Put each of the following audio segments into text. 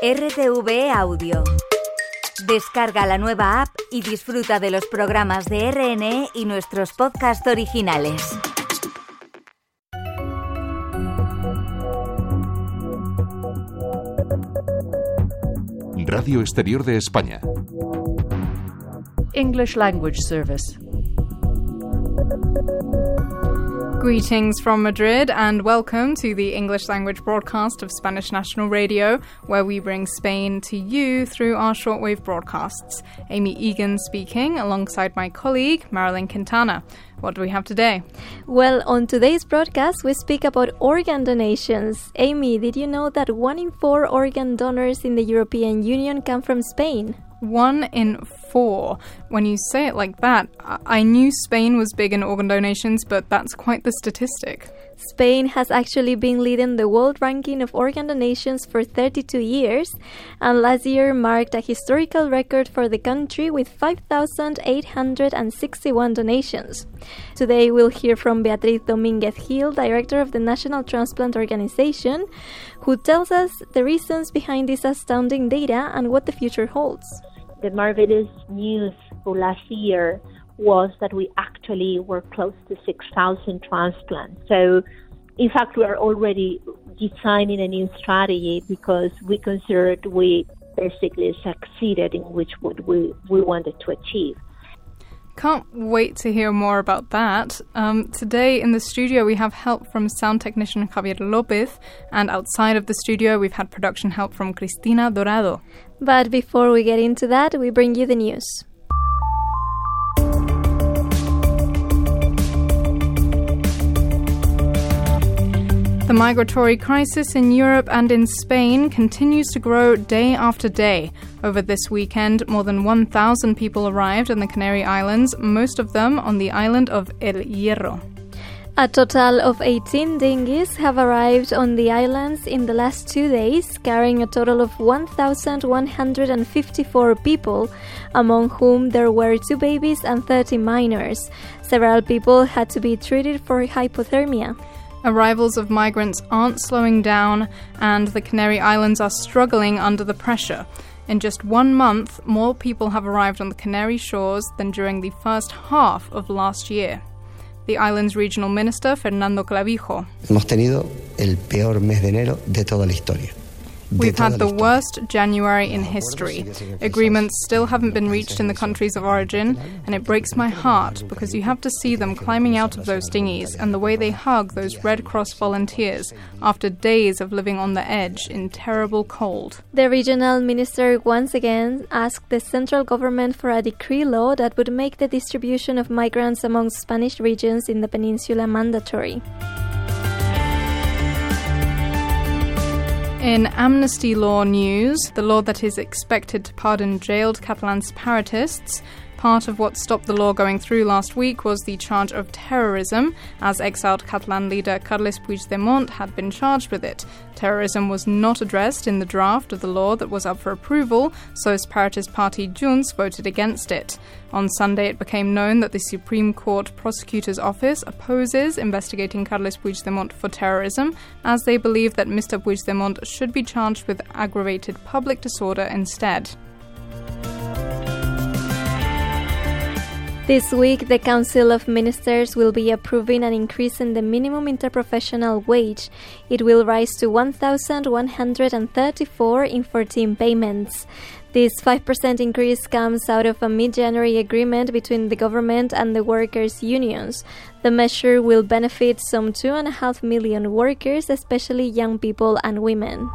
RTV Audio. Descarga la nueva app y disfruta de los programas de RNE y nuestros podcasts originales. Radio Exterior de España. English Language Service. Greetings from Madrid and welcome to the English language broadcast of Spanish National Radio, where we bring Spain to you through our shortwave broadcasts. Amy Egan speaking alongside my colleague Marilyn Quintana. What do we have today? Well, on today's broadcast, we speak about organ donations. Amy, did you know that one in four organ donors in the European Union come from Spain? One in four. When you say it like that, I, I knew Spain was big in organ donations, but that's quite the statistic. Spain has actually been leading the world ranking of organ donations for 32 years, and last year marked a historical record for the country with 5,861 donations. Today we'll hear from Beatriz Dominguez Gil, director of the National Transplant Organization, who tells us the reasons behind this astounding data and what the future holds. The marvelous news for last year was that we actually were close to 6,000 transplants. So, in fact, we are already designing a new strategy because we considered we basically succeeded in which what we, we wanted to achieve. Can't wait to hear more about that. Um, today in the studio, we have help from sound technician Javier Lopez, and outside of the studio, we've had production help from Cristina Dorado. But before we get into that, we bring you the news. The migratory crisis in Europe and in Spain continues to grow day after day. Over this weekend, more than 1,000 people arrived in the Canary Islands, most of them on the island of El Hierro. A total of 18 dinghies have arrived on the islands in the last two days, carrying a total of 1,154 people, among whom there were two babies and 30 minors. Several people had to be treated for hypothermia. Arrivals of migrants aren't slowing down, and the Canary Islands are struggling under the pressure. In just one month, more people have arrived on the Canary shores than during the first half of last year. The island's regional minister, Fernando Clavijo. Hemos tenido el peor mes de enero de toda la historia. We've had the worst January in history. Agreements still haven't been reached in the countries of origin, and it breaks my heart because you have to see them climbing out of those dinghies and the way they hug those Red Cross volunteers after days of living on the edge in terrible cold. The regional minister once again asked the central government for a decree law that would make the distribution of migrants among Spanish regions in the peninsula mandatory. In amnesty law news, the law that is expected to pardon jailed Catalan separatists, part of what stopped the law going through last week was the charge of terrorism, as exiled Catalan leader Carles Puigdemont had been charged with it. Terrorism was not addressed in the draft of the law that was up for approval, so separatist party Junts voted against it. On Sunday, it became known that the Supreme Court Prosecutor's Office opposes investigating Carles Puigdemont for terrorism, as they believe that Mr. Puigdemont should be charged with aggravated public disorder instead. This week, the Council of Ministers will be approving an increase in the minimum interprofessional wage. It will rise to 1,134 in 14 payments. This 5% increase comes out of a mid January agreement between the government and the workers' unions. The measure will benefit some 2.5 million workers, especially young people and women.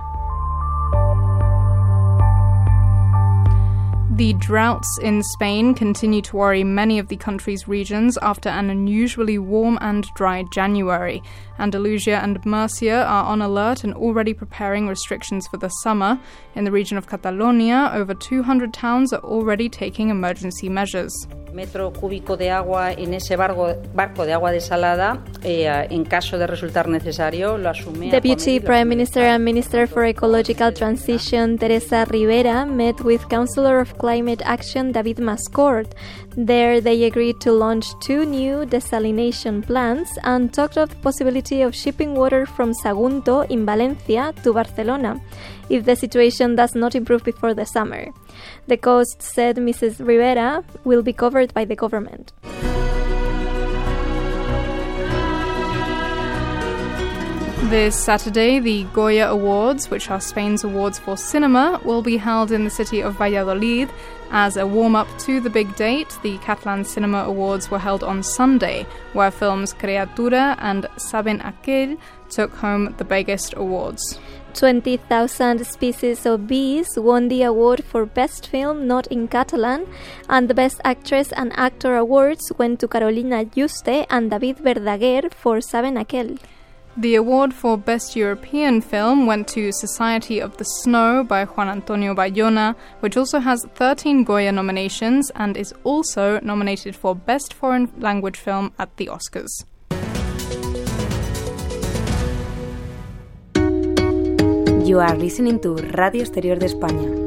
The droughts in Spain continue to worry many of the country's regions after an unusually warm and dry January. Andalusia and Murcia are on alert and already preparing restrictions for the summer. In the region of Catalonia, over 200 towns are already taking emergency measures. metro cúbico de agua en ese barco, barco de agua desalada, eh, en caso de resultar necesario, lo asume. Deputy Prime Minister and Minister for Ecological Transition Teresa Ribera met with Councillor of climate action David Mascort. There, they agreed to launch two new desalination plants and talked of the possibility of shipping water from Sagunto in Valencia to Barcelona if the situation does not improve before the summer. The cost, said Mrs. Ribera, will be covered by the government. This Saturday, the Goya Awards, which are Spain's awards for cinema, will be held in the city of Valladolid. As a warm up to the big date, the Catalan Cinema Awards were held on Sunday, where films Criatura and Saben Aquell took home the biggest awards. 20,000 Species of Bees won the award for Best Film Not in Catalan, and the Best Actress and Actor awards went to Carolina Yuste and David Verdaguer for Saben Aquell. The award for Best European Film went to Society of the Snow by Juan Antonio Bayona, which also has 13 Goya nominations and is also nominated for Best Foreign Language Film at the Oscars. You are listening to Radio Exterior de España.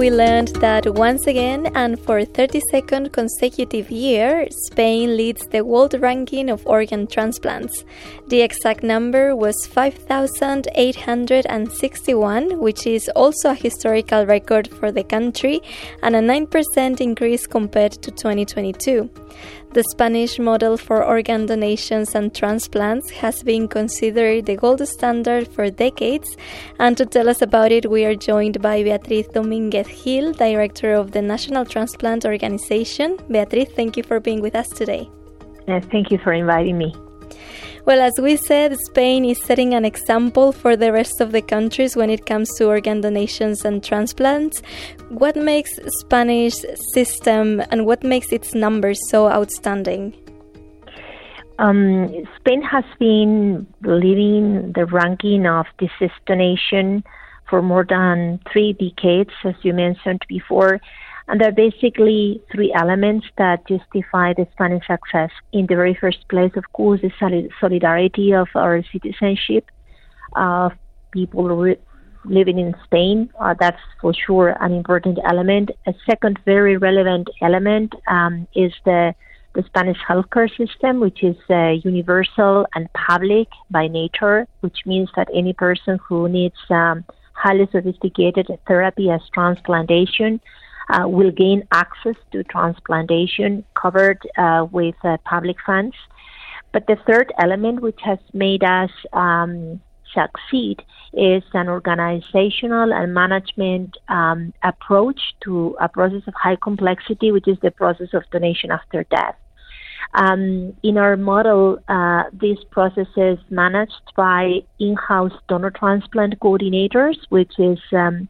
We learned that once again and for 32nd consecutive year, Spain leads the world ranking of organ transplants. The exact number was 5,861, which is also a historical record for the country and a 9% increase compared to 2022. The Spanish model for organ donations and transplants has been considered the gold standard for decades, and to tell us about it, we are joined by Beatriz Dominguez Gil, Director of the National Transplant Organization. Beatriz, thank you for being with us today. Uh, thank you for inviting me. Well, as we said, Spain is setting an example for the rest of the countries when it comes to organ donations and transplants. What makes Spanish system and what makes its numbers so outstanding? Um, Spain has been leading the ranking of deceased donation for more than three decades, as you mentioned before. And there are basically three elements that justify the Spanish success. In the very first place, of course, the solidarity of our citizenship, of people re- living in Spain. Uh, that's for sure an important element. A second very relevant element um, is the the Spanish healthcare system, which is uh, universal and public by nature, which means that any person who needs um, highly sophisticated therapy as transplantation uh, will gain access to transplantation covered uh, with uh, public funds. But the third element, which has made us um, succeed, is an organizational and management um, approach to a process of high complexity, which is the process of donation after death. Um, in our model, uh, this process is managed by in-house donor transplant coordinators, which is um,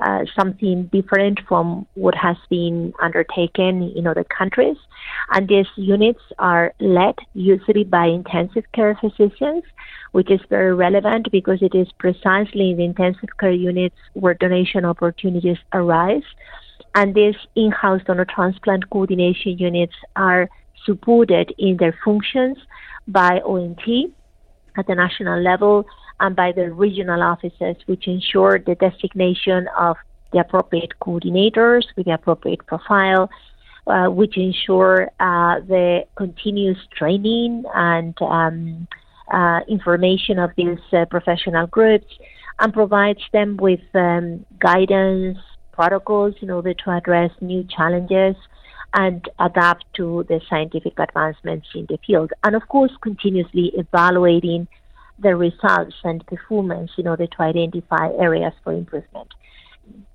uh, something different from what has been undertaken in other countries. And these units are led usually by intensive care physicians, which is very relevant because it is precisely in the intensive care units where donation opportunities arise. And these in house donor transplant coordination units are supported in their functions by ONT at the national level and by the regional offices, which ensure the designation of the appropriate coordinators with the appropriate profile, uh, which ensure uh, the continuous training and um, uh, information of these uh, professional groups, and provides them with um, guidance, protocols in order to address new challenges and adapt to the scientific advancements in the field. And of course, continuously evaluating the results and performance in order to identify areas for improvement.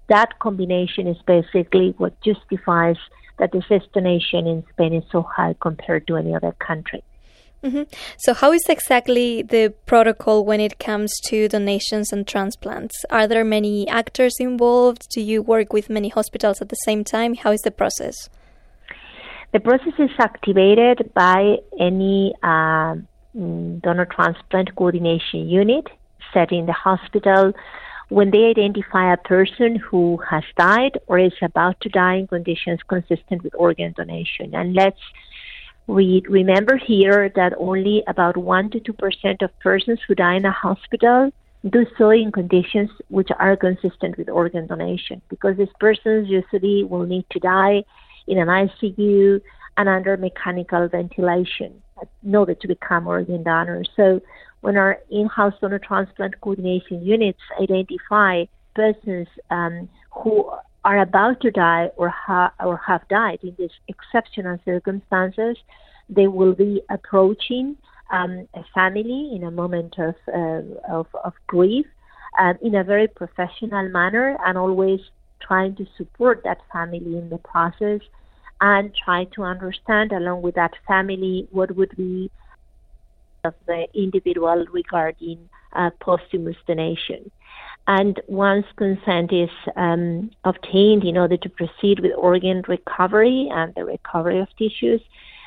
That combination is basically what justifies that the destination in Spain is so high compared to any other country. Mm-hmm. So, how is exactly the protocol when it comes to donations and transplants? Are there many actors involved? Do you work with many hospitals at the same time? How is the process? The process is activated by any uh, donor transplant coordination unit set in the hospital when they identify a person who has died or is about to die in conditions consistent with organ donation. And let's we remember here that only about 1 to 2% of persons who die in a hospital do so in conditions which are consistent with organ donation because these persons usually will need to die in an ICU and under mechanical ventilation in order to become organ donors. So when our in-house donor transplant coordination units identify persons um, who are about to die or, ha- or have died in these exceptional circumstances, they will be approaching um, a family in a moment of, uh, of, of, grief um, in a very professional manner and always trying to support that family in the process and try to understand along with that family what would be of the individual regarding uh, posthumous donation. And once consent is um, obtained in order to proceed with organ recovery and the recovery of tissues,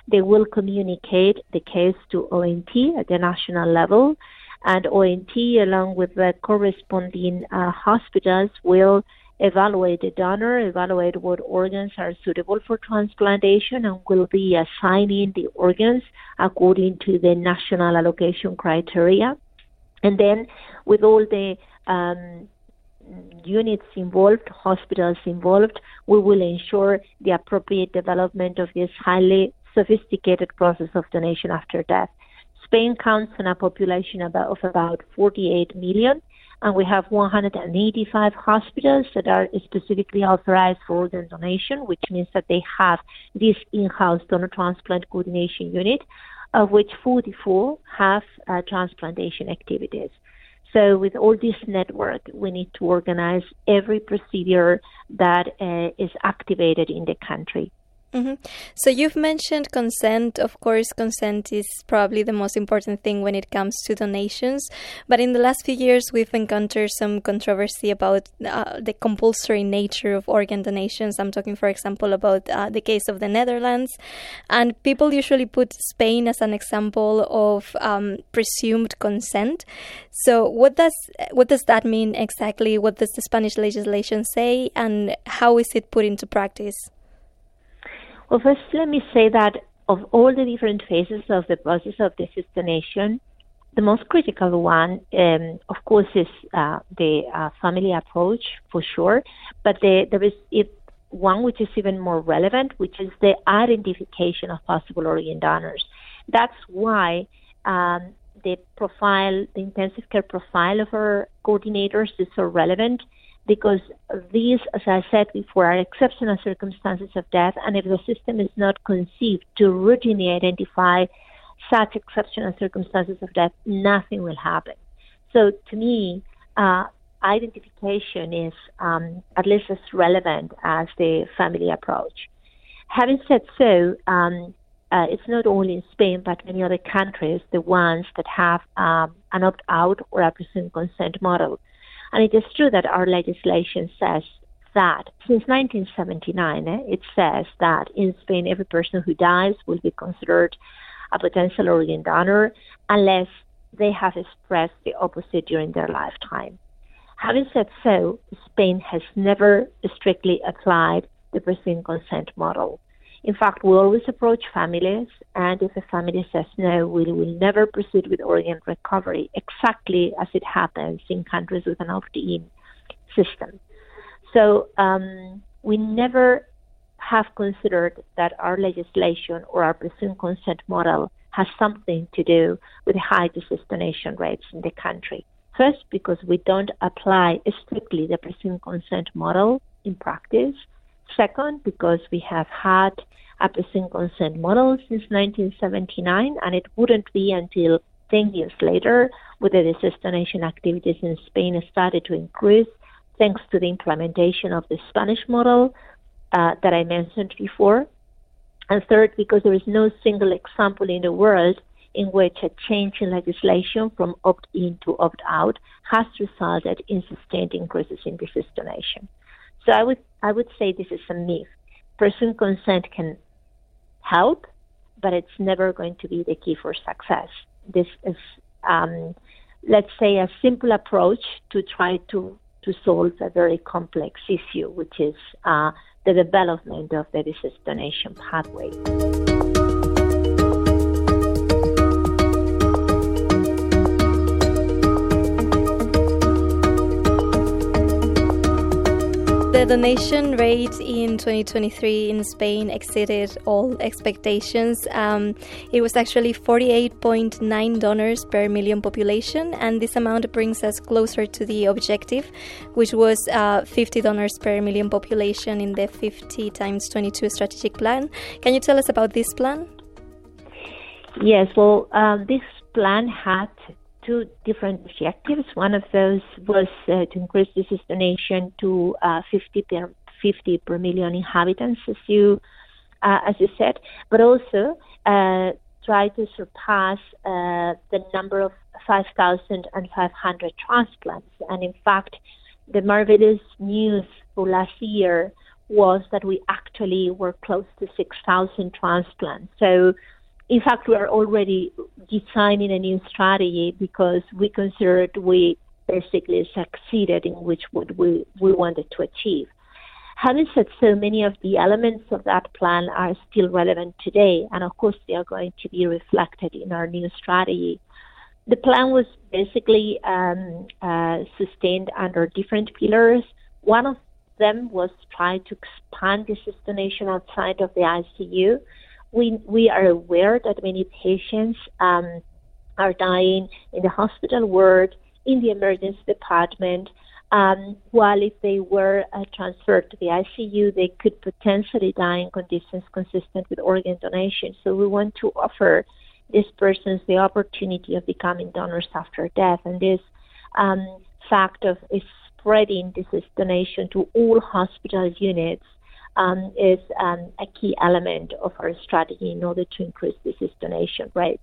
they will communicate the case to ONT at the national level. And ONT, along with the corresponding uh, hospitals, will evaluate the donor, evaluate what organs are suitable for transplantation, and will be assigning the organs according to the national allocation criteria. And then, with all the um, units involved, hospitals involved, we will ensure the appropriate development of this highly sophisticated process of donation after death. Spain counts on a population of about 48 million, and we have 185 hospitals that are specifically authorized for organ donation, which means that they have this in-house donor transplant coordination unit, of which 44 have uh, transplantation activities. So, with all this network, we need to organize every procedure that uh, is activated in the country. Mm-hmm. So you've mentioned consent. Of course, consent is probably the most important thing when it comes to donations. But in the last few years, we've encountered some controversy about uh, the compulsory nature of organ donations. I'm talking, for example, about uh, the case of the Netherlands, and people usually put Spain as an example of um, presumed consent. So, what does what does that mean exactly? What does the Spanish legislation say, and how is it put into practice? Well, first, let me say that of all the different phases of the process of destination, the most critical one, um, of course, is uh, the uh, family approach for sure, but the, there is if one which is even more relevant, which is the identification of possible organ donors. That's why um, the profile, the intensive care profile of our coordinators is so relevant because these, as I said before, are exceptional circumstances of death, and if the system is not conceived to routinely identify such exceptional circumstances of death, nothing will happen. So, to me, uh, identification is um, at least as relevant as the family approach. Having said so, um, uh, it's not only in Spain, but many other countries, the ones that have um, an opt out or a presumed consent model. And it is true that our legislation says that since 1979, eh, it says that in Spain, every person who dies will be considered a potential organ donor unless they have expressed the opposite during their lifetime. Having said so, Spain has never strictly applied the presumed consent model. In fact, we always approach families, and if a family says no, we will never proceed with organ recovery, exactly as it happens in countries with an opt-in system. So um, we never have considered that our legislation or our presumed consent model has something to do with high donation rates in the country. First, because we don't apply strictly the presumed consent model in practice. Second, because we have had a presumed consent model since 1979, and it wouldn't be until 10 years later with the deceased donation activities in Spain started to increase thanks to the implementation of the Spanish model uh, that I mentioned before. And third, because there is no single example in the world in which a change in legislation from opt in to opt out has resulted in sustained increases in deceased donation. So I would I would say this is a myth. Presumed consent can help, but it's never going to be the key for success. This is, um, let's say, a simple approach to try to to solve a very complex issue, which is uh, the development of the deceased donation pathway. The donation rate in 2023 in Spain exceeded all expectations. Um, it was actually 48.9 donors per million population, and this amount brings us closer to the objective, which was uh, 50 donors per million population in the 50 times 22 strategic plan. Can you tell us about this plan? Yes, well, um, this plan had two different objectives. One of those was uh, to increase deceased donation to uh, 50 per 50 per million inhabitants, as you uh, as you said, but also uh, try to surpass uh, the number of 5,500 transplants. And in fact, the marvelous news for last year was that we actually were close to 6,000 transplants. So in fact, we are already designing a new strategy because we considered we basically succeeded in which what we, we wanted to achieve. Having said so, many of the elements of that plan are still relevant today, and of course, they are going to be reflected in our new strategy. The plan was basically um, uh, sustained under different pillars. One of them was trying to expand the donation outside of the ICU we we are aware that many patients um, are dying in the hospital ward, in the emergency department. Um, while if they were uh, transferred to the ICU, they could potentially die in conditions consistent with organ donation. So we want to offer these persons the opportunity of becoming donors after death, and this um, fact of spreading this donation to all hospital units um, is um, a key element of our strategy in order to increase deceased donation rates.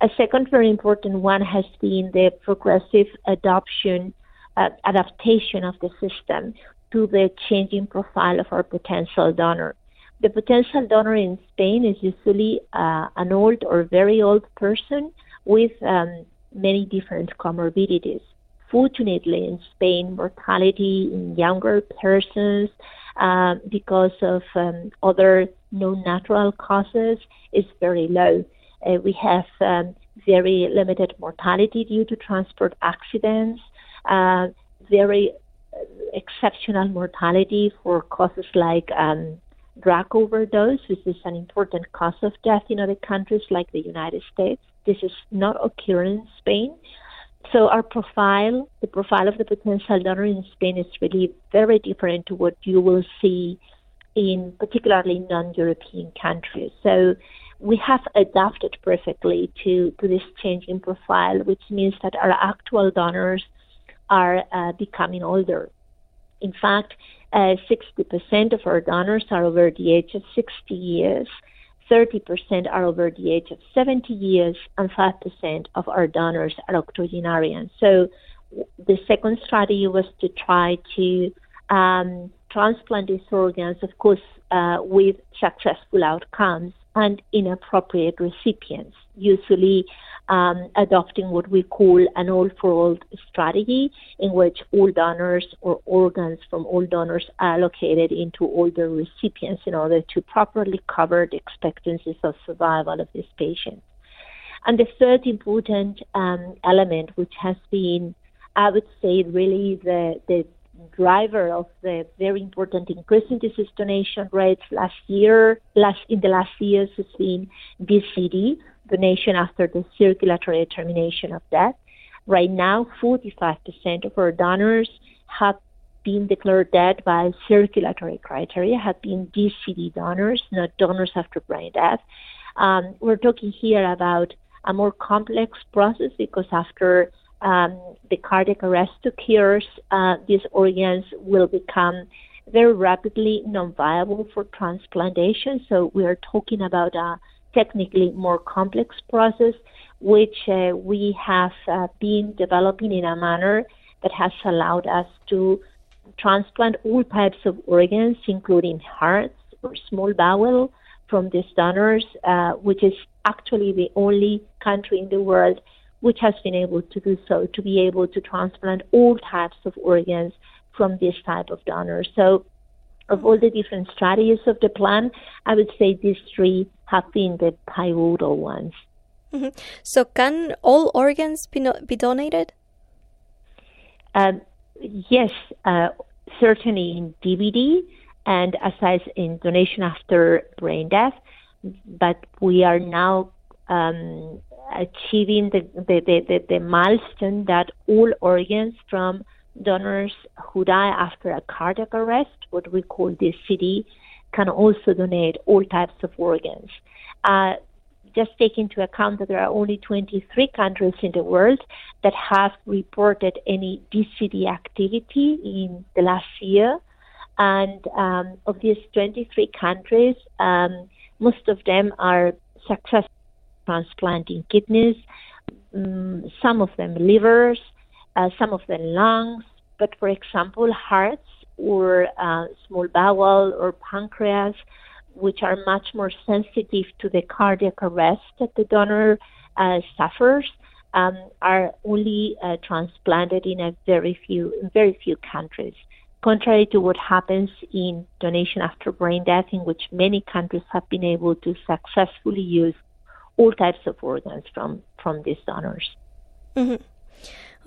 A second very important one has been the progressive adoption, uh, adaptation of the system to the changing profile of our potential donor. The potential donor in Spain is usually uh, an old or very old person with um, many different comorbidities. Fortunately, in Spain, mortality in younger persons uh, because of um, other non natural causes is very low. Uh, we have um, very limited mortality due to transport accidents, uh, very uh, exceptional mortality for causes like um, drug overdose, which is an important cause of death in other countries like the United States. This is not occurring in Spain. So our profile, the profile of the potential donor in Spain is really very different to what you will see in particularly non-European countries. So we have adapted perfectly to, to this changing profile, which means that our actual donors are uh, becoming older. In fact, uh, 60% of our donors are over the age of 60 years, 30% are over the age of 70 years, and 5% of our donors are octogenarians. So the second strategy was to try to um, transplant these organs, of course, uh, with successful outcomes and inappropriate recipients, usually um, adopting what we call an all for all strategy, in which all donors or organs from all donors are allocated into older recipients in order to properly cover the expectancies of survival of these patients. And the third important um, element, which has been, I would say, really the, the driver of the very important increase in deceased donation rates last year, last in the last years has been DCD, donation after the circulatory determination of death. Right now, 45% of our donors have been declared dead by circulatory criteria, have been DCD donors, not donors after brain death. Um, we're talking here about a more complex process because after um, the cardiac arrest occurs, uh, these organs will become very rapidly non-viable for transplantation. So we are talking about a technically more complex process, which uh, we have uh, been developing in a manner that has allowed us to transplant all types of organs, including hearts or small bowel, from these donors, uh, which is actually the only country in the world which has been able to do so, to be able to transplant all types of organs from this type of donor. So, of all the different strategies of the plan, I would say these three have been the pivotal ones. Mm-hmm. So, can all organs be, no- be donated? Um, yes, uh, certainly in DBD and as in donation after brain death, but we are now um, achieving the, the, the, the, milestone that all organs from donors who die after a cardiac arrest, what we call DCD, can also donate all types of organs. Uh, just take into account that there are only 23 countries in the world that have reported any DCD activity in the last year. And um, of these 23 countries, um, most of them are successful transplanting kidneys, um, some of them livers, uh, some of the lungs, but for example, hearts or uh, small bowel or pancreas which are much more sensitive to the cardiac arrest that the donor uh, suffers, um, are only uh, transplanted in a very few, very few countries. Contrary to what happens in donation after brain death, in which many countries have been able to successfully use all types of organs from from these donors. Mm-hmm.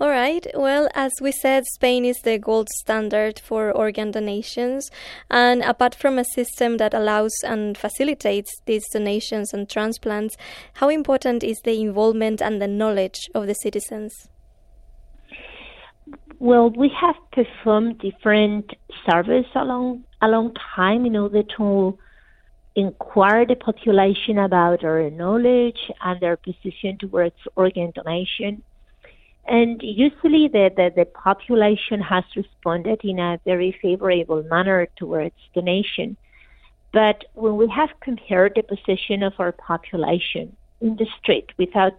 All right. Well, as we said, Spain is the gold standard for organ donations. And apart from a system that allows and facilitates these donations and transplants, how important is the involvement and the knowledge of the citizens? Well, we have performed different surveys along a long time in order to inquire the population about their knowledge and their position towards organ donation. And usually the, the, the, population has responded in a very favorable manner towards donation. But when we have compared the position of our population in the street without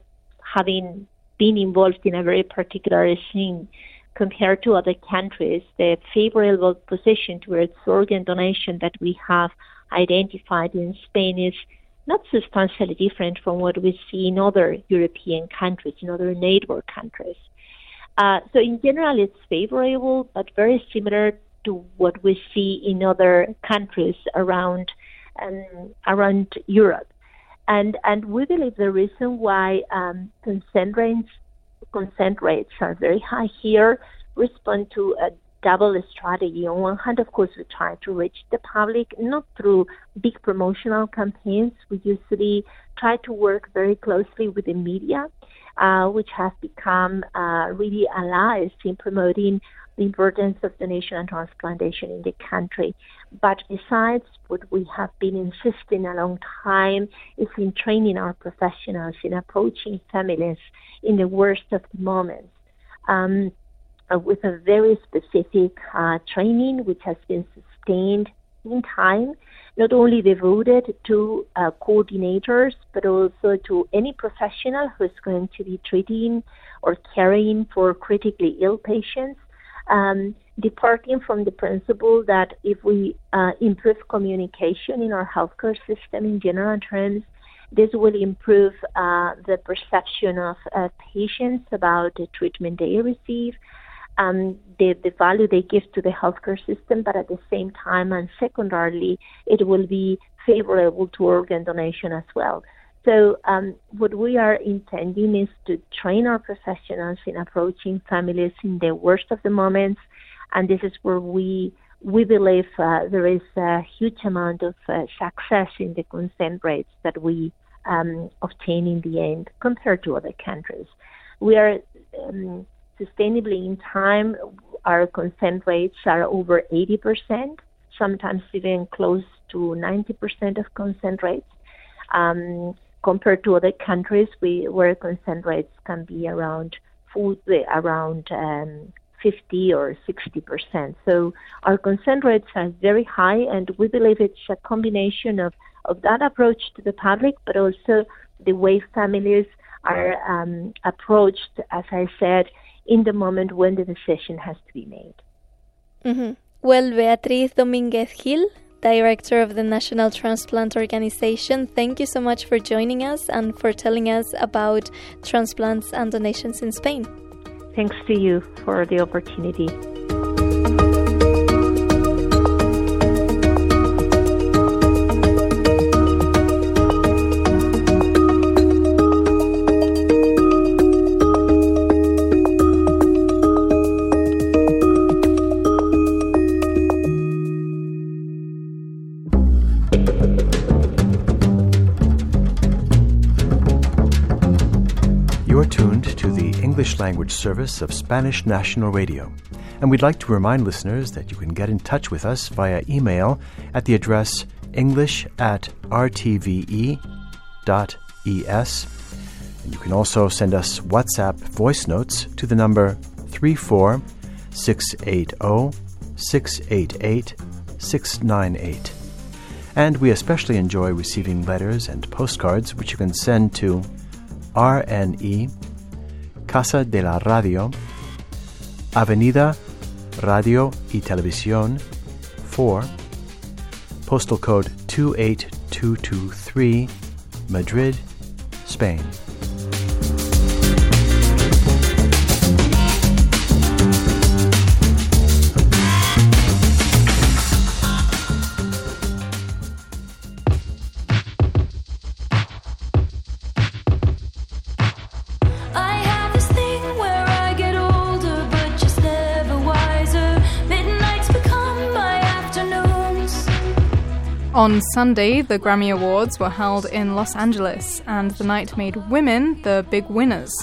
having been involved in a very particular scene compared to other countries, the favorable position towards organ donation that we have identified in Spain is not substantially different from what we see in other European countries, in other neighbor countries. Uh, so in general, it's favorable, but very similar to what we see in other countries around um, around Europe. And and we believe the reason why um, consent rates consent rates are very high here respond to a double strategy. On one hand, of course, we try to reach the public not through big promotional campaigns. We usually try to work very closely with the media, uh, which has become uh, really allies in promoting the importance of donation and transplantation in the country. But besides, what we have been insisting a long time is in training our professionals in approaching families in the worst of the moments. Um, uh, with a very specific uh, training which has been sustained in time, not only devoted to uh, coordinators, but also to any professional who is going to be treating or caring for critically ill patients, um, departing from the principle that if we uh, improve communication in our healthcare system in general terms, this will improve uh, the perception of uh, patients about the treatment they receive um, the, the value they give to the healthcare system, but at the same time and secondarily, it will be favorable to organ donation as well. So, um, what we are intending is to train our professionals in approaching families in the worst of the moments, and this is where we we believe uh, there is a huge amount of uh, success in the consent rates that we um, obtain in the end compared to other countries. We are um, sustainably in time, our consent rates are over 80%, sometimes even close to 90% of consent rates. Um, compared to other countries, we, where consent rates can be around around um, 50 or 60 percent. So our consent rates are very high, and we believe it's a combination of, of that approach to the public, but also the way families are um, approached, as I said, in the moment when the decision has to be made. Mm-hmm. Well, Beatriz Domínguez Gil, director of the National Transplant Organization. Thank you so much for joining us and for telling us about transplants and donations in Spain. Thanks to you for the opportunity. Language service of Spanish National Radio. And we'd like to remind listeners that you can get in touch with us via email at the address english at rtve.es. And you can also send us WhatsApp voice notes to the number 34680 688 698. And we especially enjoy receiving letters and postcards which you can send to RNE, Casa de la Radio, Avenida Radio y Televisión 4, postal code 28223, Madrid, Spain. On Sunday, the Grammy Awards were held in Los Angeles, and the night made women the big winners.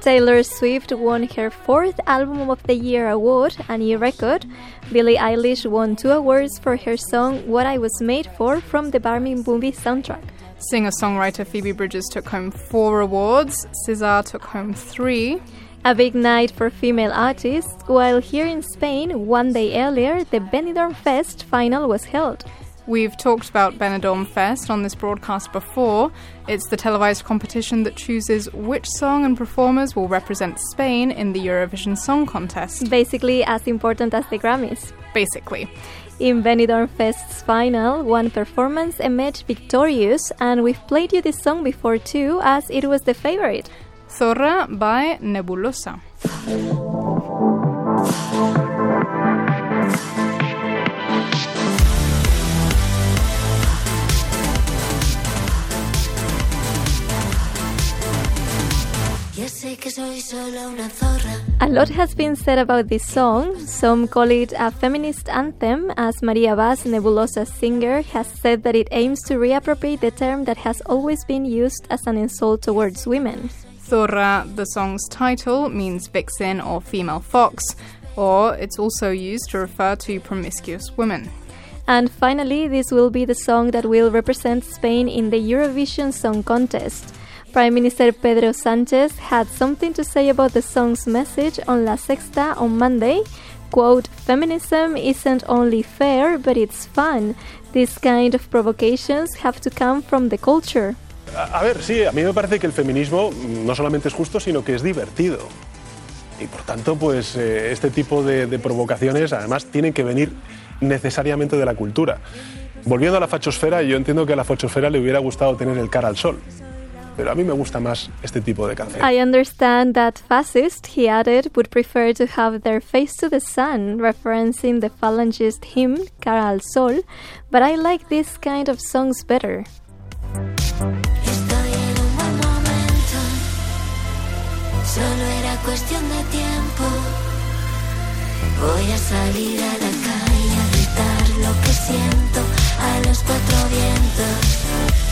Taylor Swift won her fourth Album of the Year award, a new record. Billie Eilish won two awards for her song What I Was Made For from the Barbie movie soundtrack. Singer songwriter Phoebe Bridgers took home four awards, SZA took home three. A big night for female artists, while here in Spain, one day earlier, the Benidorm Fest final was held. We've talked about Benidorm Fest on this broadcast before. It's the televised competition that chooses which song and performers will represent Spain in the Eurovision Song Contest. Basically, as important as the Grammys. Basically. In Benidorm Fest's final, one performance emerged victorious, and we've played you this song before too, as it was the favorite. Zorra by Nebulossa. A lot has been said about this song. Some call it a feminist anthem, as Maria Bas, Nebulossa's singer, has said that it aims to reappropriate the term that has always been used as an insult towards women. Zorra, the song's title, means vixen or female fox, or it's also used to refer to promiscuous women. And finally, this will be the song that will represent Spain in the Eurovision Song Contest. Prime Minister Pedro Sanchez had something to say about the song's message on La Sexta on Monday. Quote, Feminism isn't only fair, but it's fun. These kind of provocations have to come from the culture. A ver, sí, a mí me parece que el feminismo mm, no solamente es justo, sino que es divertido. Y por tanto, pues eh, este tipo de, de provocaciones además tienen que venir necesariamente de la cultura. Volviendo a la fachosfera, yo entiendo que a la fachosfera le hubiera gustado tener el cara al sol. Pero a mí me gusta más este tipo de canción. I understand that fascists, he added, would prefer to have their face to the sun, referencing the Falangist hymn, Cara al Sol, but I like this kind of songs better. Estoy en un buen momento. Solo era cuestión de tiempo. Voy a salir a la calle a gritar lo que siento a los cuatro vientos.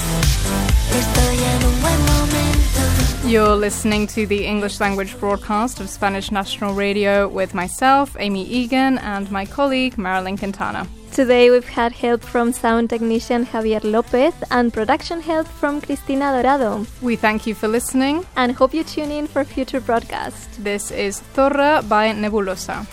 Estoy en un buen momento. You're listening to the English language broadcast of Spanish National Radio with myself, Amy Egan, and my colleague, Marilyn Quintana. Today we've had help from sound technician Javier Lopez and production help from Cristina Dorado. We thank you for listening. And hope you tune in for future broadcasts. This is Zorra by Nebulossa.